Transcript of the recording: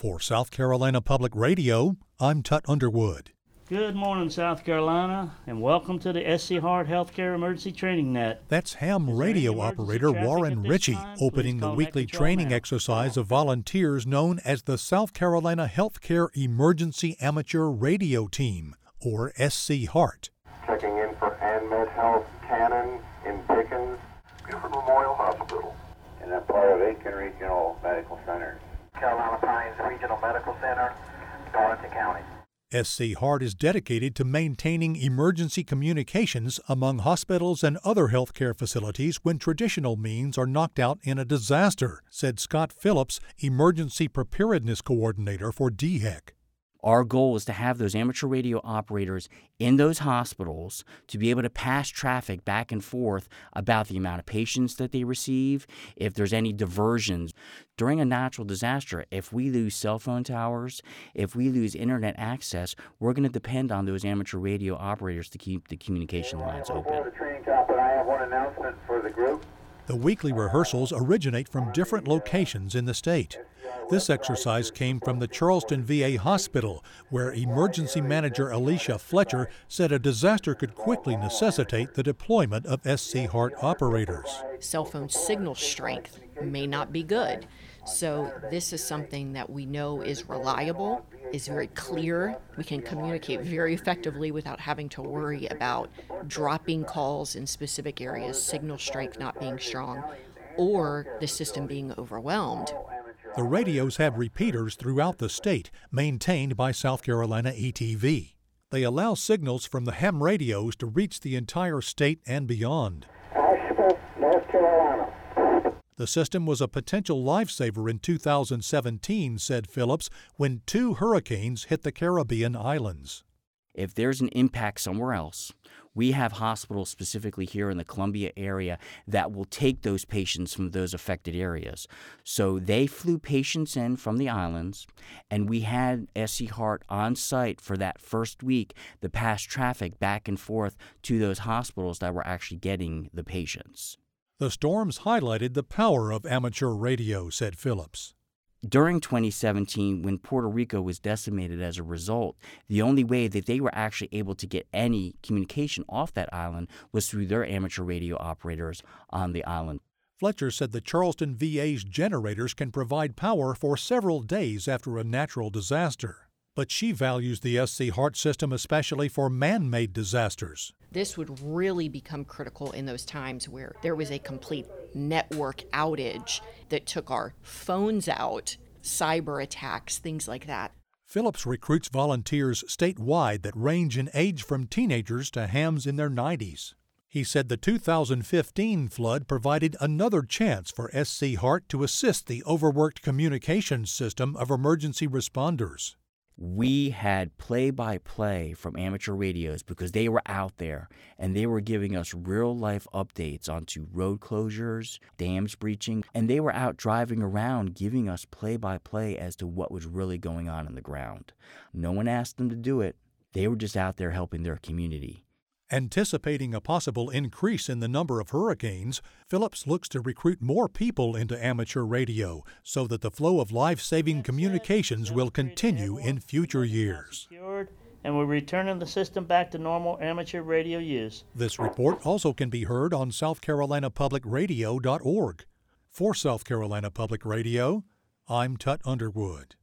For South Carolina Public Radio, I'm Tut Underwood. Good morning, South Carolina, and welcome to the SC HEART Healthcare Emergency Training Net. That's ham radio operator Warren Richey opening the weekly training now. exercise of volunteers known as the South Carolina Healthcare Emergency Amateur Radio Team, or SC HEART. Checking in for AnMed Health Cannon in Pickens, Gifford Memorial Hospital, and a part of Aiken Regional Medical Center. Carolina Pines Regional Medical Center, Darlington County. SC HEART is dedicated to maintaining emergency communications among hospitals and other healthcare facilities when traditional means are knocked out in a disaster, said Scott Phillips, Emergency Preparedness Coordinator for DHEC. Our goal is to have those amateur radio operators in those hospitals to be able to pass traffic back and forth about the amount of patients that they receive, if there's any diversions. During a natural disaster, if we lose cell phone towers, if we lose internet access, we're going to depend on those amateur radio operators to keep the communication lines open. I have one announcement for the group. The weekly rehearsals originate from different locations in the state. This exercise came from the Charleston VA Hospital, where emergency manager Alicia Fletcher said a disaster could quickly necessitate the deployment of SC Heart operators. Cell phone signal strength may not be good. So, this is something that we know is reliable, is very clear. We can communicate very effectively without having to worry about dropping calls in specific areas, signal strength not being strong, or the system being overwhelmed. The radios have repeaters throughout the state, maintained by South Carolina ETV. They allow signals from the ham radios to reach the entire state and beyond. Asheville, North Carolina. The system was a potential lifesaver in 2017, said Phillips, when two hurricanes hit the Caribbean islands. If there's an impact somewhere else, we have hospitals specifically here in the Columbia area that will take those patients from those affected areas. So they flew patients in from the islands, and we had SC HEART on site for that first week to pass traffic back and forth to those hospitals that were actually getting the patients. The storms highlighted the power of amateur radio, said Phillips. During 2017, when Puerto Rico was decimated as a result, the only way that they were actually able to get any communication off that island was through their amateur radio operators on the island. Fletcher said the Charleston VA's generators can provide power for several days after a natural disaster but she values the SC HEART system especially for man made disasters. This would really become critical in those times where there was a complete network outage that took our phones out, cyber attacks, things like that. Phillips recruits volunteers statewide that range in age from teenagers to hams in their 90s. He said the 2015 flood provided another chance for SC HEART to assist the overworked communications system of emergency responders we had play by play from amateur radios because they were out there and they were giving us real life updates onto road closures, dams breaching, and they were out driving around giving us play by play as to what was really going on in the ground. No one asked them to do it, they were just out there helping their community. Anticipating a possible increase in the number of hurricanes, Phillips looks to recruit more people into amateur radio so that the flow of life saving communications will continue in future years. And we're returning the system back to normal amateur radio use. This report also can be heard on SouthCarolinaPublicRadio.org. For South Carolina Public Radio, I'm Tut Underwood.